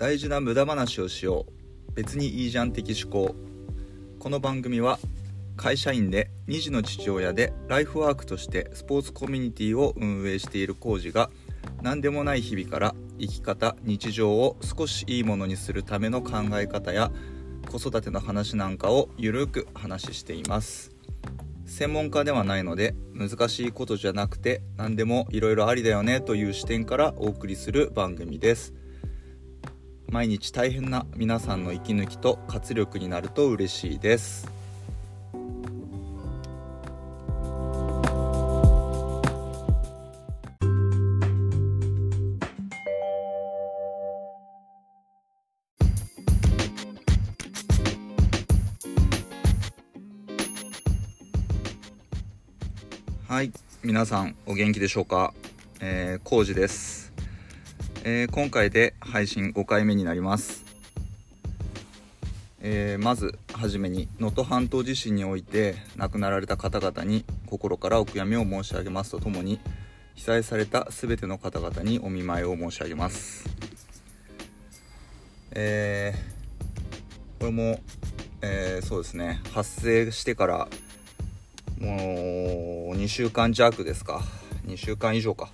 大事な無駄話をしよう。別にいいじゃん的思考。この番組は会社員で2児の父親でライフワークとしてスポーツコミュニティを運営しているコージが何でもない日々から生き方日常を少しいいものにするための考え方や子育ての話なんかをゆるく話しています。専門家ではないので難しいことじゃなくて何でもいろいろありだよねという視点からお送りする番組です。毎日大変な皆さんの息抜きと活力になると嬉しいです。はい皆さんお元気でしょうか？えー、コウです、えー今回で配信5回目になります。えーまずはじめに能登半島地震において亡くなられた方々に心からお悔やみを申し上げますとともに被災された全ての方々にお見舞いを申し上げます。えーこれも、えそうですね。発生してからもう2週間弱ですか。2週間以上か。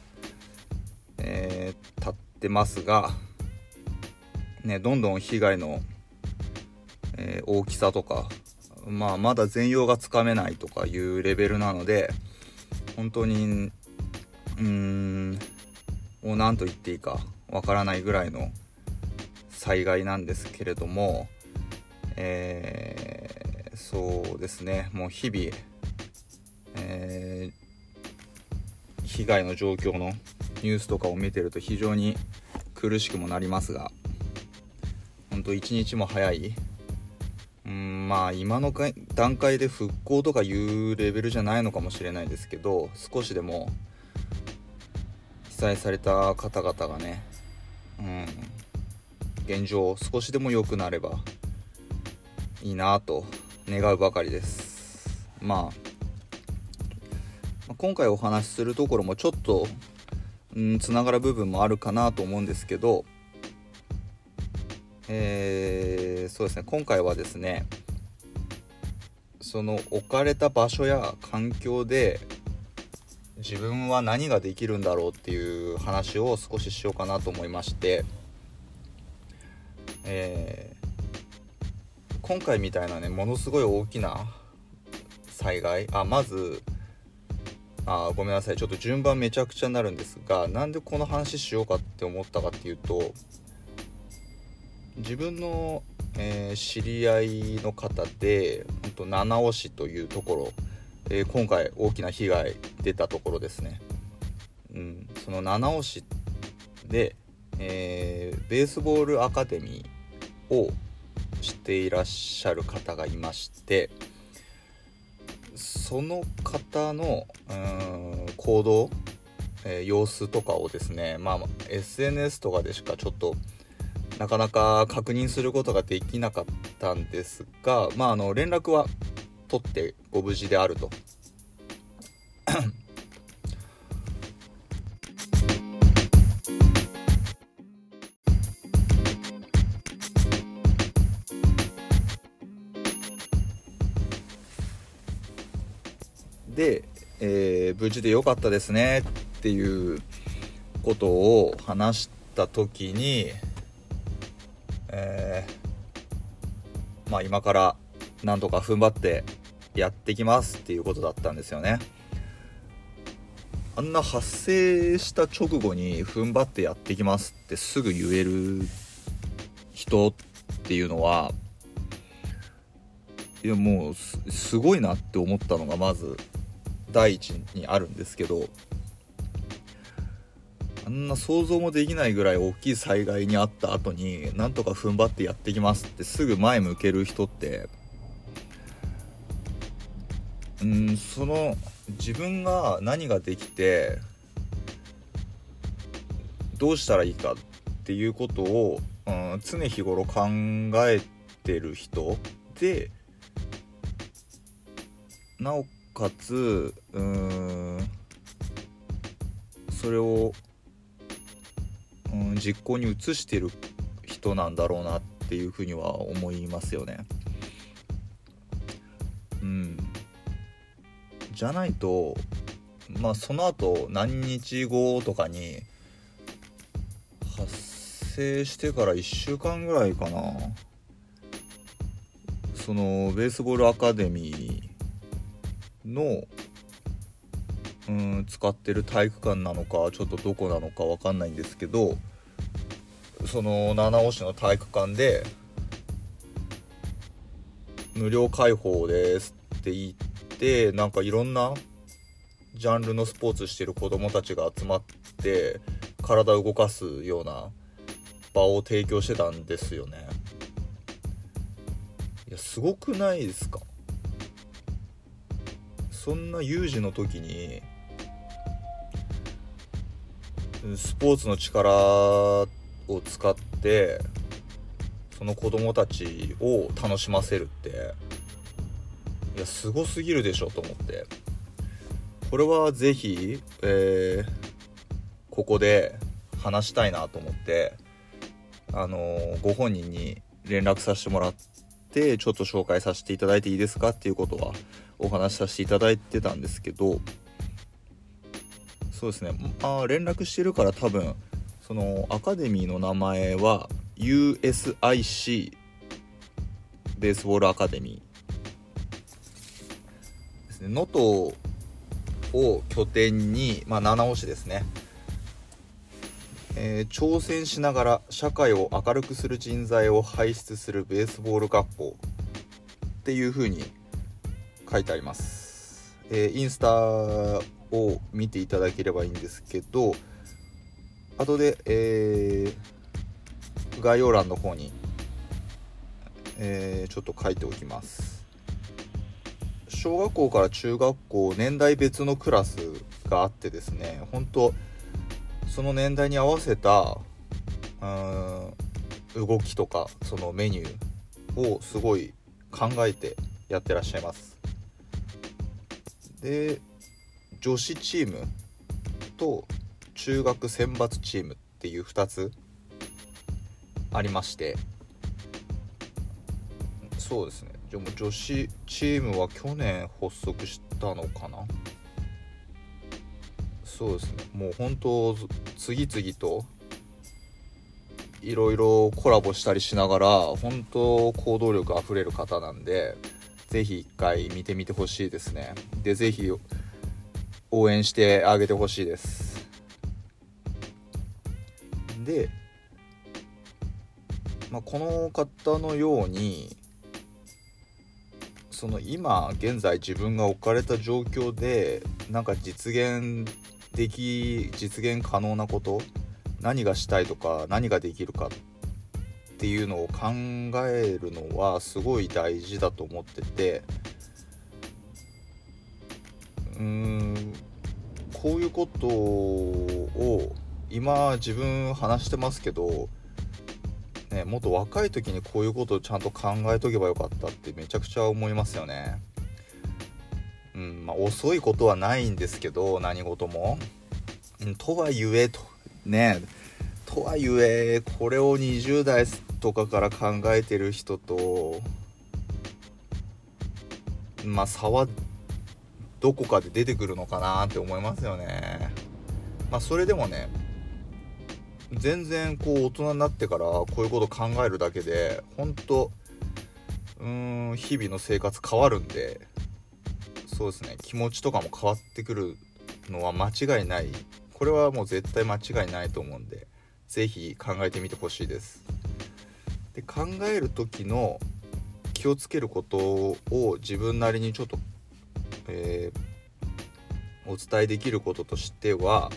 えーってますがねどんどん被害の、えー大きさとかまあまだ全容がつかめないとかいうレベルなので本当にうんもう何と言っていいかわからないぐらいの災害なんですけれどもえーそうですねもう日々えー被害の状況のニュースとかを見てると非常に苦しくもなりますが本当一日も早い。うんまあ今の段階で復興とかいうレベルじゃないのかもしれないですけど少しでも被災された方々がねうん現状少しでも良くなればいいなと願うばかりです。まあ今回お話しするところもちょっとうんつながる部分もあるかなと思うんですけどえーそうですね今回はですねその置かれた場所や環境で自分は何ができるんだろうっていう話を少ししようかなと思いまして、えー今回みたいなねものすごい大きな災害あまずあごめんなさい。ちょっと順番めちゃくちゃになるんですがなんでこの話しようかって思ったかっていうと自分の、えー知り合いの方で本当七尾市というところ、えー今回大きな被害出たところですね、うん、その七尾市で、えーベースボールアカデミーをしていらっしゃる方がいましてその方の行動、えー様子とかをですね、まあ、SNS とかでしかちょっとなかなか確認することができなかったんですが、まあ、あの連絡は取ってご無事であると。で、えー無事で良かったですねっていうことを話した時に、えーまあ今からなんとか踏ん張ってやってきますっていうことだったんですよね。あんな発生した直後に踏ん張ってやってきますってすぐ言える人っていうのはいやもうすすごいなって思ったのがまず第一にあるんですけどあんな想像もできないぐらい大きい災害にあった後になんとか踏ん張ってやってきますってすぐ前向ける人ってうんその自分が何ができてどうしたらいいかっていうことを、うん、常日頃考えてる人でなおかつうーんそれを、うん、実行に移してる人人なんだろうなっていうふうには思いますよね。うんじゃないとまあその後何日後とかに発生してから1週間ぐらいかなそのベースボールアカデミーのうん使ってる体育館なのかちょっとどこなのか分かんないんですけどその七尾市の体育館で無料開放ですって言ってなんかいろんなジャンルのスポーツしてる子供たちが集まって体を動かすような場を提供してたんですよね。いやすごくないですか？そんな有事の時にスポーツの力を使ってその子供たちを楽しませるっていやすごすぎるでしょと思って。これは是非、えー、ここで話したいなと思ってあのー、ご本人に連絡させてもらってちょっと紹介させていただいていいですかっていうことはお話しさせていただいてたんですけどそうですね。あ連絡してるから多分そのアカデミーの名前は USIC ベースボールアカデミーですね。能登を拠点に、まあ、七尾市ですね、えー、挑戦しながら社会を明るくする人材を輩出するベースボール学校っていう風に書いてあります、えー、インスタを見ていただければいいんですけど後で、えー、概要欄の方に、えー、ちょっと書いておきます。小学校から中学校年代別のクラスがあってですね本当その年代に合わせたうん動きとかそのメニューをすごい考えてやってらっしゃいます。で女子チームと中学選抜チームっていう2つありまして。そうですね。でも女子チームは去年発足したのかな？そうですね。もう本当次々といろいろコラボしたりしながら本当行動力あふれる方なんで是非一回見てみてほしいですね。で是非応援してあげてほしいです。で、まあ、この方のようにその今現在自分が置かれた状況でなんか実現でき実現可能なこと何がしたいとか何ができるかっていうのを考えるのはすごい大事だと思っててうーんこういうことを今自分話してますけど、ね、もっと若い時にこういうことをちゃんと考えとけばよかったってめちゃくちゃ思いますよね。うんまあ、遅いことはないんですけど何事も。とはいえとねとはいえこれを20代とかから考えてる人とまあ差はどこかで出てくるのかなって思いますよね。まあそれでもね全然こう大人になってからこういうこと考えるだけで本当うーん日々の生活変わるんでそうですね気持ちとかも変わってくるのは間違いない。これはもう絶対間違いないと思うんで是非考えてみてほしいです。で考える時の気をつけることを自分なりにちょっとえー、お伝えできることとしては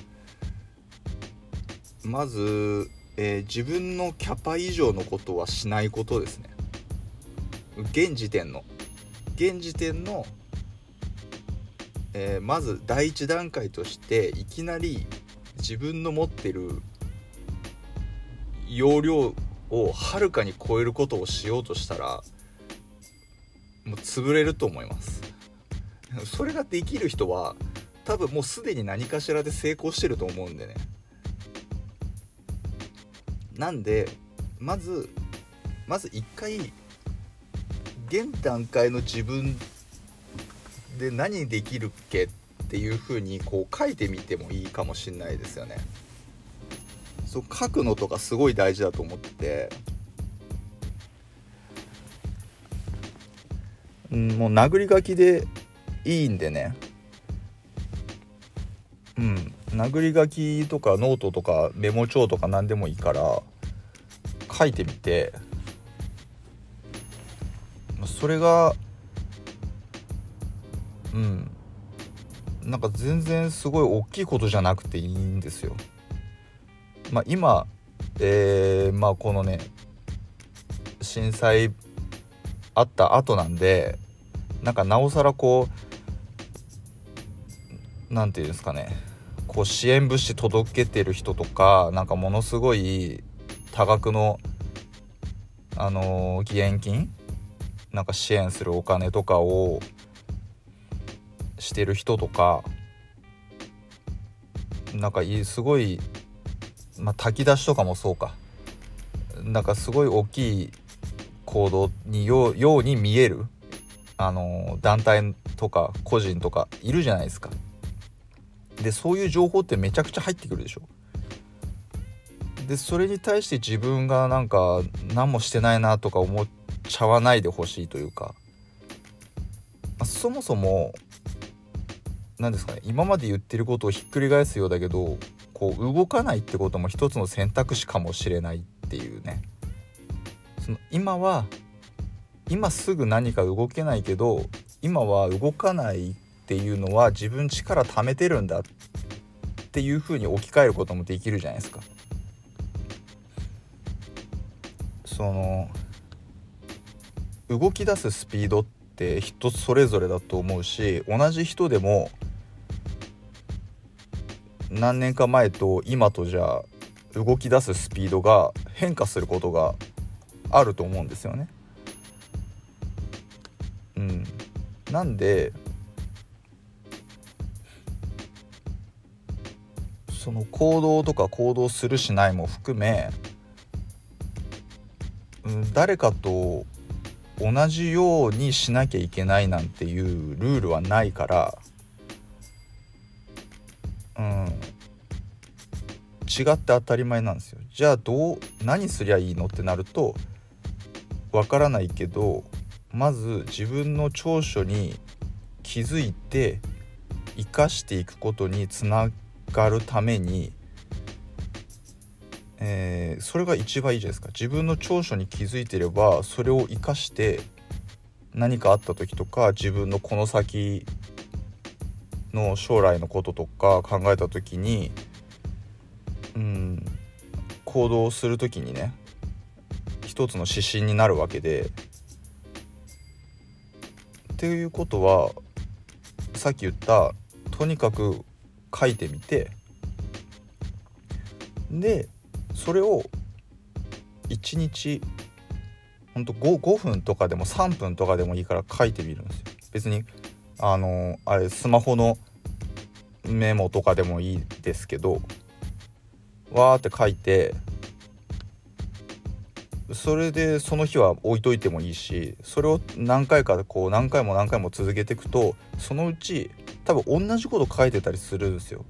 まず、えー、自分のキャパ以上のことはしないことですね。現時点の。現時点の、えー、まず第一段階としていきなり自分の持ってる容量をはるかに超えることをしようとしたらもう潰れると思いますそれができる人は多分もうすでに何かしらで成功してると思うんでねなんでまずまず一回現段階の自分で何できるっけっていうふうにこう書いてみてもいいかもしんないですよね。そう書くのとかすごい大事だと思ってて、うん、もう殴り書きでいいんでね。うん殴り書きとかノートとかメモ帳とか何でもいいから書いてみて。それがうんなんか全然すごい大きいことじゃなくていいんですよ。まあ、今、えー、まあこのね震災あった後なんでなんかなおさらこう何て言うんですかねこう支援物資届けてる人とかなんかものすごい多額のあのー、義援金なんか支援するお金とかをしてる人とかなんかすごい、まあ、炊き出しとかもそうかなんかすごい大きい行動にように見えるあの団体とか個人とかいるじゃないですか。でそういう情報ってめちゃくちゃ入ってくるでしょ。でそれに対して自分がなんか何もしてないなとか思っちゃわないでほしいというか、まあ、そもそも何ですかね今まで言ってることをひっくり返すようだけどこう動かないってことも一つの選択肢かもしれないっていうねその今は今すぐ何か動けないけど今は動かないっていうのは自分力貯めてるんだっていうふうに置き換えることもできるじゃないですか。その動き出すスピードって人それぞれだと思うし同じ人でも何年か前と今とじゃ動き出すスピードが変化することがあると思うんですよね。うん、なんでその行動とか行動するしないも含め、うん、誰かと同じようにしなきゃいけないなんていうルールはないから違って当たり前なんですよ。じゃあどう何すりゃいいのってなるとわからないけどまず自分の長所に気づいて生かしていくことにつながるために、えー、それが一番いいじゃないですか。自分の長所に気づいてればそれを生かして何かあった時とか自分のこの先の将来のこととか考えた時にうん。行動する時にね一つの指針になるわけでっていうことはさっき言ったとにかく書いてみてでそれを1日ほんと 5, 5分とかでも3分とかでもいいから書いてみるんですよ。別にあのあれスマホのメモとかでもいいですけどわーって書いてそれでその日は置いといてもいいしそれを何回かこう何回も何回も続けていくとそのうち多分同じこと書いてたりするんですよ。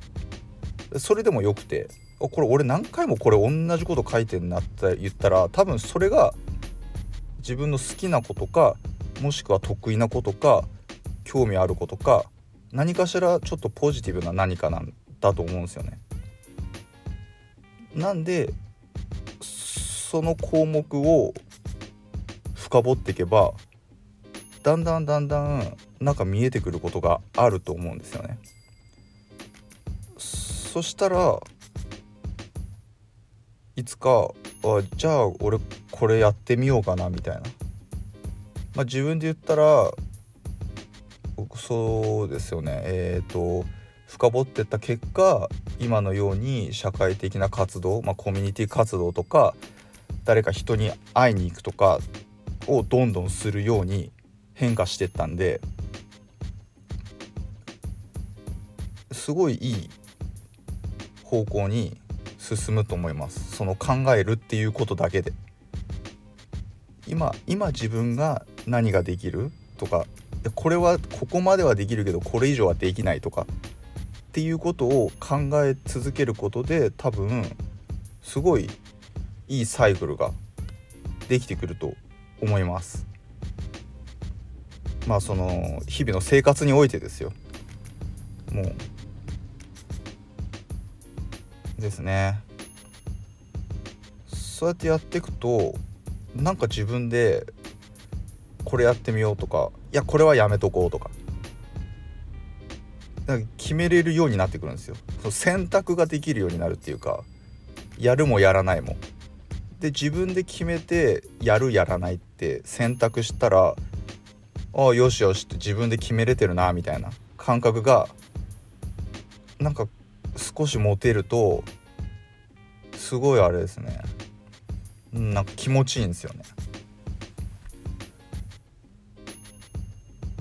それでもよくてこれ俺何回もこれ同じこと書いてんなって言ったら多分それが自分の好きなことかもしくは得意なことか興味あることか何かしらちょっとポジティブな何かなんだと思うんですよね。なんでその項目を深掘っていけばだんだんだんだんなんか見えてくることがあると思うんですよね。そしたらいつかあじゃあ俺これやってみようかなみたいな、まあ、自分で言ったらそうですよねえっ、ー、と深掘ってった結果今のように社会的な活動、まあ、コミュニティ活動とか誰か人に会いに行くとかをどんどんするように変化してったんですごいいい方向に進むと思います。その考えるっていうことだけで。今今自分が何ができるとかこれはここまではできるけどこれ以上はできないとかっていうことを考え続けることで多分すごいいいサイクルができてくると思います。まあその日々の生活においてですよ。もう。ですね。そうやってやっていくとなんか自分でこれやってみようとかいやこれはやめとこうとか。か決めれるようになってくるんですよ。その選択ができるようになるっていうかやるもやらないも。で自分で決めてやるやらないって選択したらああよしよしって自分で決めれてるなみたいな。感覚がなんか少し持てるとすごいあれですね。なんか気持ちいいんですよね。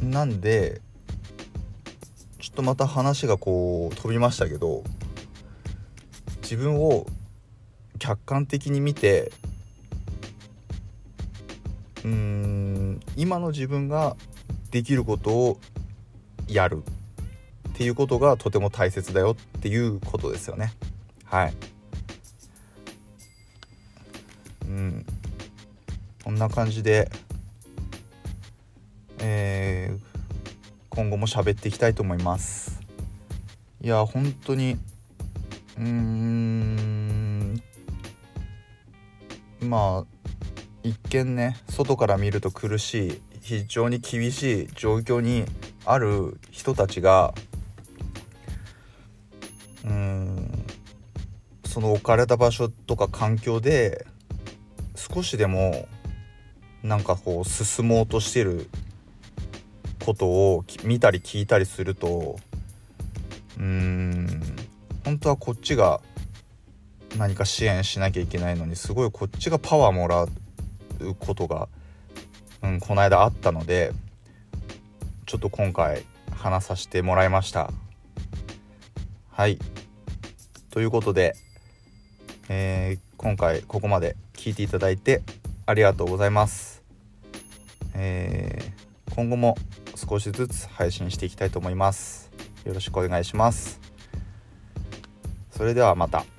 なんでとまた話がこう飛びましたけど自分を客観的に見てうーん今の自分ができることをやるっていうことがとても大切だよっていうことですよね。はい。うん。こんな感じでえー、今後も喋っていきたいと思います。いや本当にうーんまあ一見ね外から見ると苦しい非常に厳しい状況にある人たちがうんその置かれた場所とか環境で少しでもなんかこう進もうとしてることを見たり聞いたりするとうーん本当はこっちが何か支援しなきゃいけないのにすごいこっちがパワーもらうことが、うん、この間あったのでちょっと今回話させてもらいました。はい。ということで、えー、今回ここまで聞いていただいてありがとうございます、えー、今後も少しずつ配信していきたいと思いますよろしくお願いしますそれではまた。